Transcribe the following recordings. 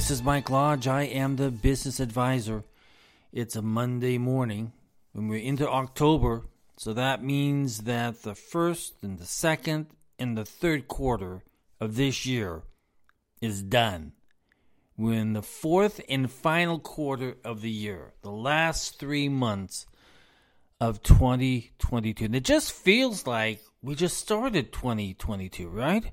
this is Mike Lodge. I am the business advisor. It's a Monday morning when we're into October, so that means that the first and the second and the third quarter of this year is done. We're in the fourth and final quarter of the year, the last three months of 2022. And it just feels like we just started 2022, right?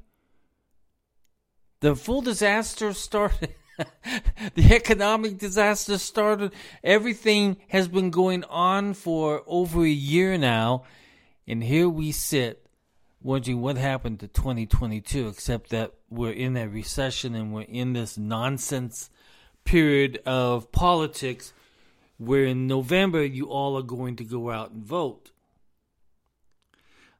The full disaster started. the economic disaster started. Everything has been going on for over a year now. And here we sit wondering what happened to 2022, except that we're in a recession and we're in this nonsense period of politics where in November you all are going to go out and vote.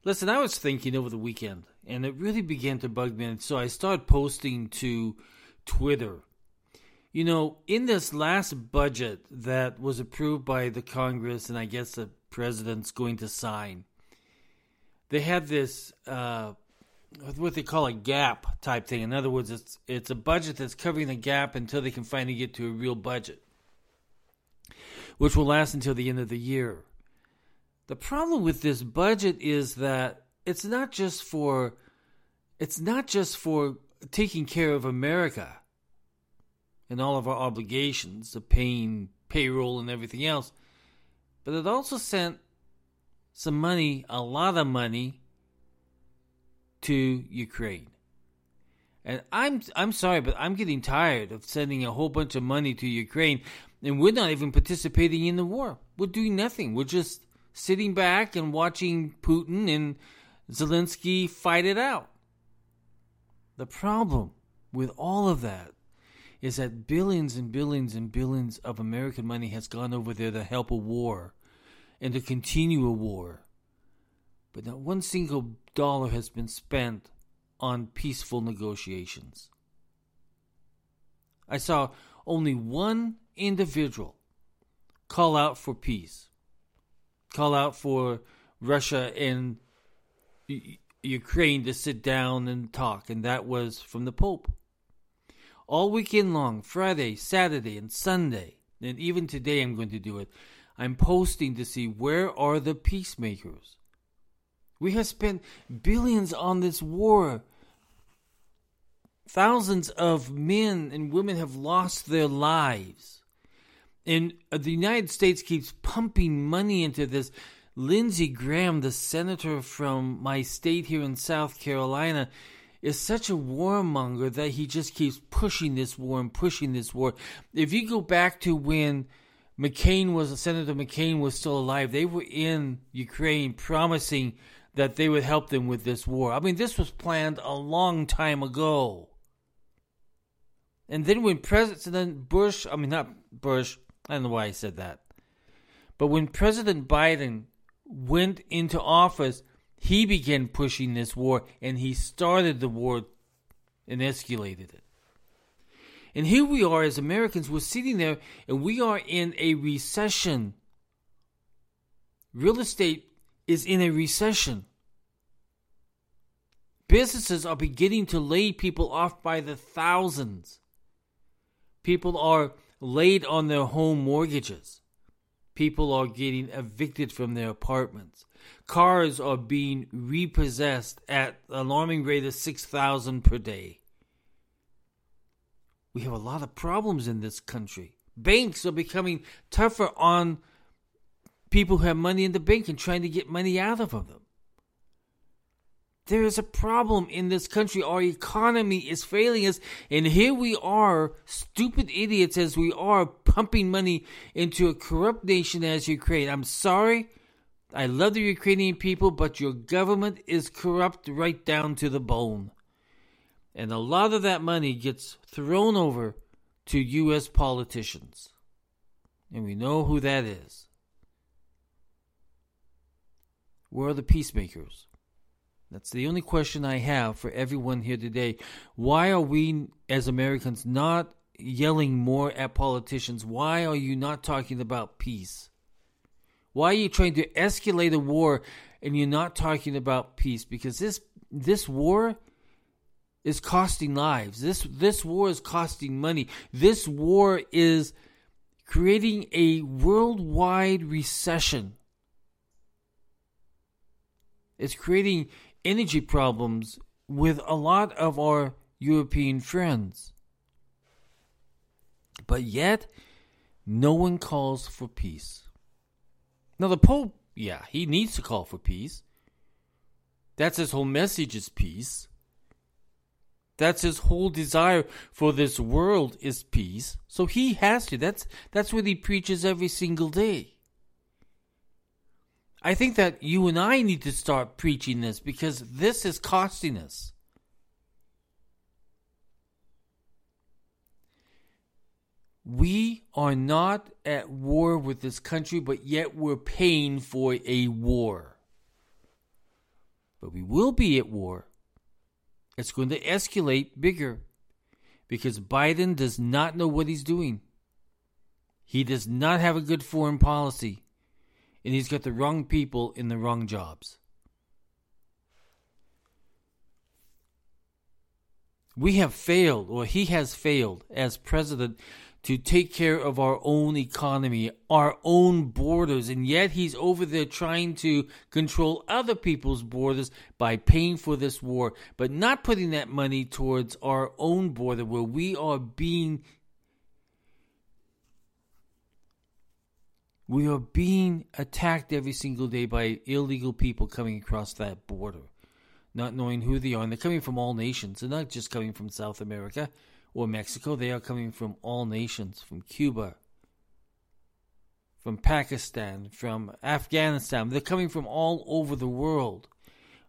Listen, I was thinking over the weekend, and it really began to bug me. And so I started posting to Twitter. You know, in this last budget that was approved by the Congress, and I guess the president's going to sign, they had this uh, what they call a gap type thing. In other words, it's it's a budget that's covering the gap until they can finally get to a real budget, which will last until the end of the year. The problem with this budget is that it's not just for it's not just for taking care of America and all of our obligations, the paying payroll and everything else, but it also sent some money, a lot of money, to Ukraine. And I'm I'm sorry, but I'm getting tired of sending a whole bunch of money to Ukraine, and we're not even participating in the war. We're doing nothing. We're just sitting back and watching Putin and Zelensky fight it out. The problem with all of that is that billions and billions and billions of American money has gone over there to help a war and to continue a war. But not one single dollar has been spent on peaceful negotiations. I saw only one individual call out for peace call out for Russia and Ukraine to sit down and talk, and that was from the Pope. All weekend long, Friday, Saturday, and Sunday, and even today I'm going to do it, I'm posting to see where are the peacemakers. We have spent billions on this war. Thousands of men and women have lost their lives. And the United States keeps pumping money into this. Lindsey Graham, the senator from my state here in South Carolina, is such a warmonger that he just keeps pushing this war and pushing this war. If you go back to when McCain was a Senator McCain was still alive, they were in Ukraine promising that they would help them with this war. I mean, this was planned a long time ago. And then when President Bush, I mean not Bush, I don't know why I said that. But when President Biden went into office, he began pushing this war and he started the war and escalated it. And here we are as Americans, we're sitting there and we are in a recession. Real estate is in a recession. Businesses are beginning to lay people off by the thousands. People are laid on their home mortgages. People are getting evicted from their apartments. Cars are being repossessed at alarming rate of 6,000 per day. We have a lot of problems in this country. Banks are becoming tougher on people who have money in the bank and trying to get money out of them. There is a problem in this country. Our economy is failing us. And here we are, stupid idiots as we are, pumping money into a corrupt nation as Ukraine. I'm sorry. I love the Ukrainian people, but your government is corrupt right down to the bone. And a lot of that money gets thrown over to U.S. politicians. And we know who that is. Where are the peacemakers? That's the only question I have for everyone here today. Why are we, as Americans, not yelling more at politicians? Why are you not talking about peace? Why are you trying to escalate a war and you're not talking about peace? Because this this war is costing lives. This this war is costing money. This war is creating a worldwide recession. It's creating energy problems with a lot of our European friends. But yet, no one calls for peace. Now, the Pope, yeah, he needs to call for peace. That's his whole message is peace. That's his whole desire for this world is peace. So he has to. That's that's what he preaches every single day. I think that you and I need to start preaching this because this is costing us. We are not at war with this country, but yet we're paying for a war. But we will be at war it's going to escalate bigger because Biden does not know what he's doing. He does not have a good foreign policy, and he's got the wrong people in the wrong jobs. We have failed, or he has failed as president to take care of our own economy, our own borders, and yet he's over there trying to control other people's borders by paying for this war, but not putting that money towards our own border where we are being we are being attacked every single day by illegal people coming across that border, not knowing who they are. And they're coming from all nations. They're not just coming from South America or Mexico. They are coming from all nations, from Cuba, from Pakistan, from Afghanistan. They're coming from all over the world.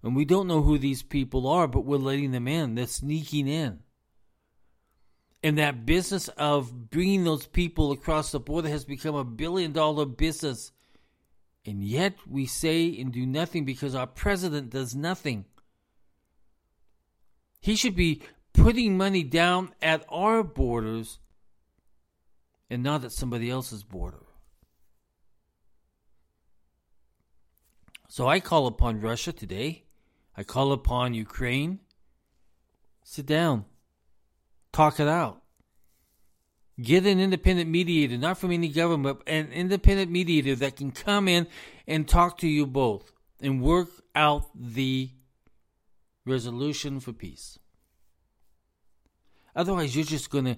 And we don't know who these people are, but we're letting them in. They're sneaking in. And that business of bringing those people across the border has become a billion dollar business. And yet we say and do nothing because our president does nothing. He should be putting money down at our borders and not at somebody else's border. So I call upon Russia today. I call upon Ukraine. Sit down. Talk it out. Get an independent mediator, not from any government, but an independent mediator that can come in and talk to you both and work out the resolution for peace. Otherwise, you're just going to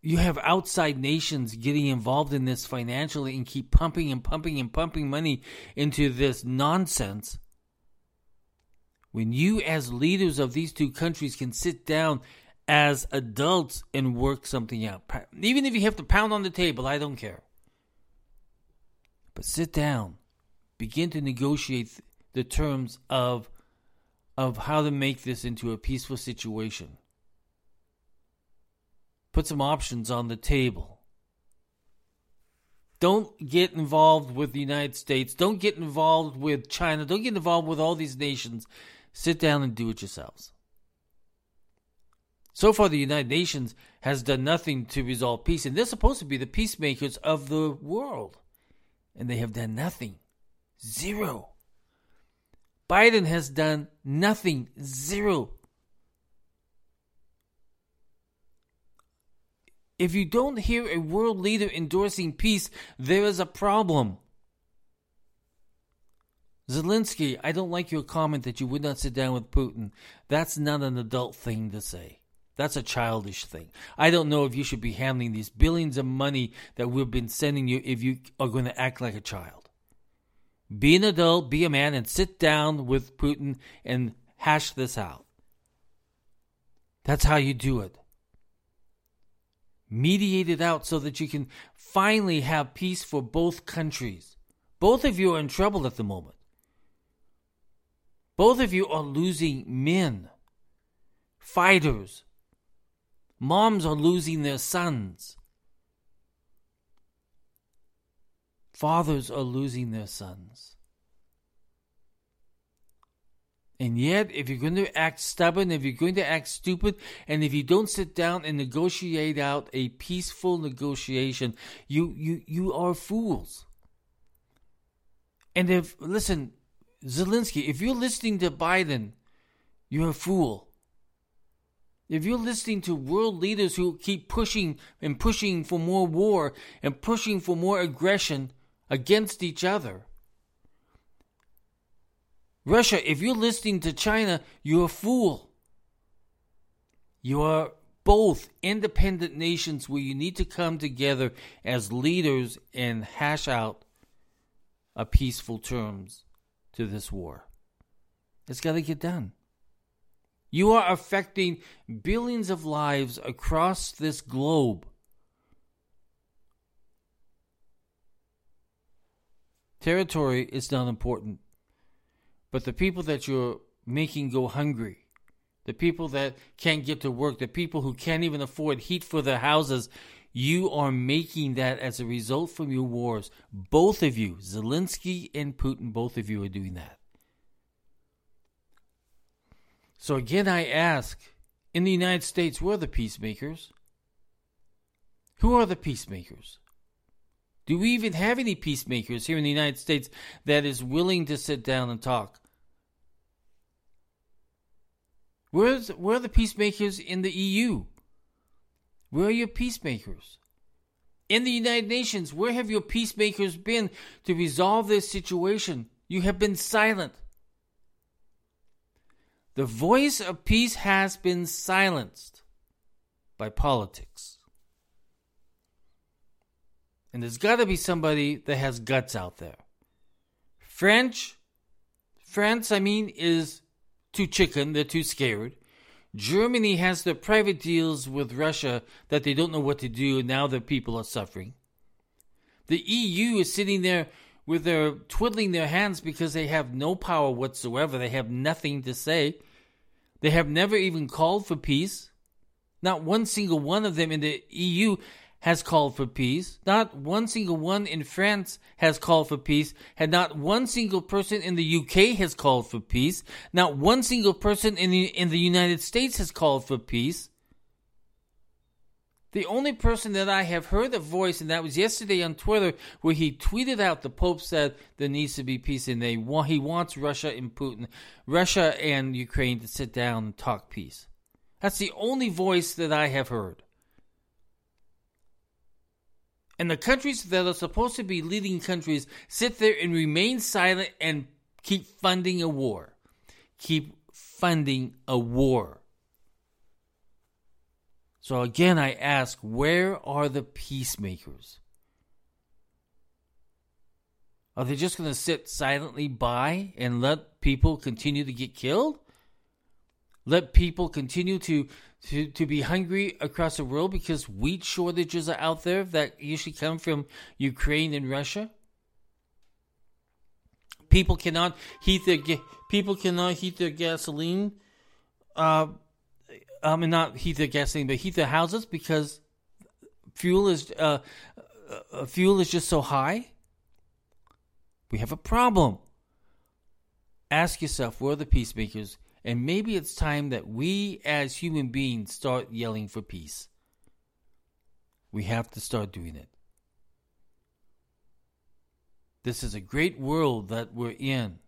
you have outside nations getting involved in this financially and keep pumping and pumping and pumping money into this nonsense. When you, as leaders of these two countries, can sit down as adults and work something out, even if you have to pound on the table, I don't care. But sit down, begin to negotiate the terms of of how to make this into a peaceful situation. Put some options on the table. Don't get involved with the United States. Don't get involved with China. Don't get involved with all these nations. Sit down and do it yourselves. So far, the United Nations has done nothing to resolve peace, and they're supposed to be the peacemakers of the world. And they have done nothing. Zero. Biden has done nothing. Zero. If you don't hear a world leader endorsing peace, there is a problem. Zelensky, I don't like your comment that you would not sit down with Putin. That's not an adult thing to say. That's a childish thing. I don't know if you should be handling these billions of money that we've been sending you if you are going to act like a child. Be an adult, be a man, and sit down with Putin and hash this out. That's how you do it mediate it out so that you can finally have peace for both countries. Both of you are in trouble at the moment. Both of you are losing men, fighters. Moms are losing their sons. Fathers are losing their sons. And yet, if you're going to act stubborn, if you're going to act stupid, and if you don't sit down and negotiate out a peaceful negotiation, you you you are fools. And if listen, Zelensky, if you're listening to Biden, you're a fool. if you're listening to world leaders who keep pushing and pushing for more war and pushing for more aggression against each other, Russia, if you're listening to China, you're a fool. You are both independent nations where you need to come together as leaders and hash out a peaceful terms to this war. It's got to get done. You are affecting billions of lives across this globe. Territory is not important, but the people that you're making go hungry, the people that can't get to work, the people who can't even afford heat for their houses, you are making that as a result from your wars. Both of you, Zelensky and Putin, both of you are doing that. So again, I ask in the United States, where are the peacemakers? Who are the peacemakers? Do we even have any peacemakers here in the United States that is willing to sit down and talk? Where's, where are the peacemakers in the EU? Where are your peacemakers? In the United Nations, where have your peacemakers been to resolve this situation? You have been silent. The voice of peace has been silenced by politics. And there's got to be somebody that has guts out there. French, France, I mean, is too chicken. They're too scared. Germany has their private deals with Russia that they don't know what to do, now their people are suffering. The EU is sitting there with their twiddling their hands because they have no power whatsoever. They have nothing to say. They have never even called for peace. Not one single one of them in the EU has called for peace. Not one single one in France has called for peace. And not one single person in the UK has called for peace. Not one single person in the, in the United States has called for peace. The only person that I have heard a voice, and that was yesterday on Twitter, where he tweeted out the Pope said there needs to be peace, and they want, he wants Russia and Putin, Russia and Ukraine to sit down and talk peace. That's the only voice that I have heard. And the countries that are supposed to be leading countries sit there and remain silent and keep funding a war. Keep funding a war. So again, I ask, where are the peacemakers? Are they just going to sit silently by and let people continue to get killed? Let people continue to, to, to be hungry across the world because wheat shortages are out there that usually come from Ukraine and Russia? People cannot heat their people cannot heat their gasoline uh, um, and not heat their gasoline, but heat their houses because fuel is uh, uh, fuel is just so high. We have a problem. Ask yourself, where are the peacemakers? And maybe it's time that we as human beings start yelling for peace. We have to start doing it. This is a great world that we're in.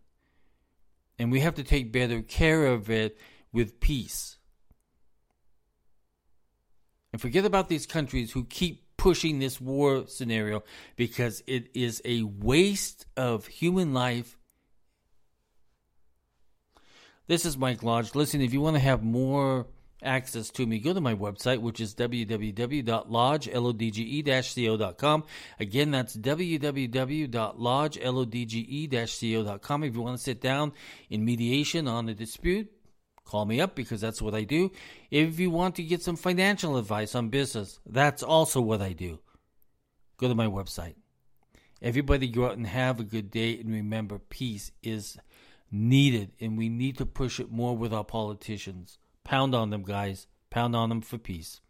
And we have to take better care of it with peace. And forget about these countries who keep pushing this war scenario because it is a waste of human life. This is Mike Lodge. Listen, if you want to have more access to me, go to my website, which is www.lodgelodge-co.com. Again, that's www.lodgelodge-co.com. If you want to sit down in mediation on a dispute, Call me up because that's what I do. If you want to get some financial advice on business, that's also what I do. Go to my website. Everybody go out and have a good day and remember peace is needed and we need to push it more with our politicians. Pound on them, guys. Pound on them for peace.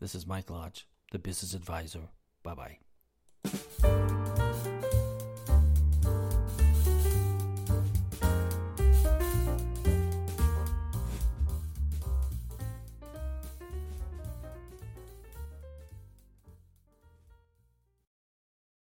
This is Mike Lodge, the business advisor. Bye bye.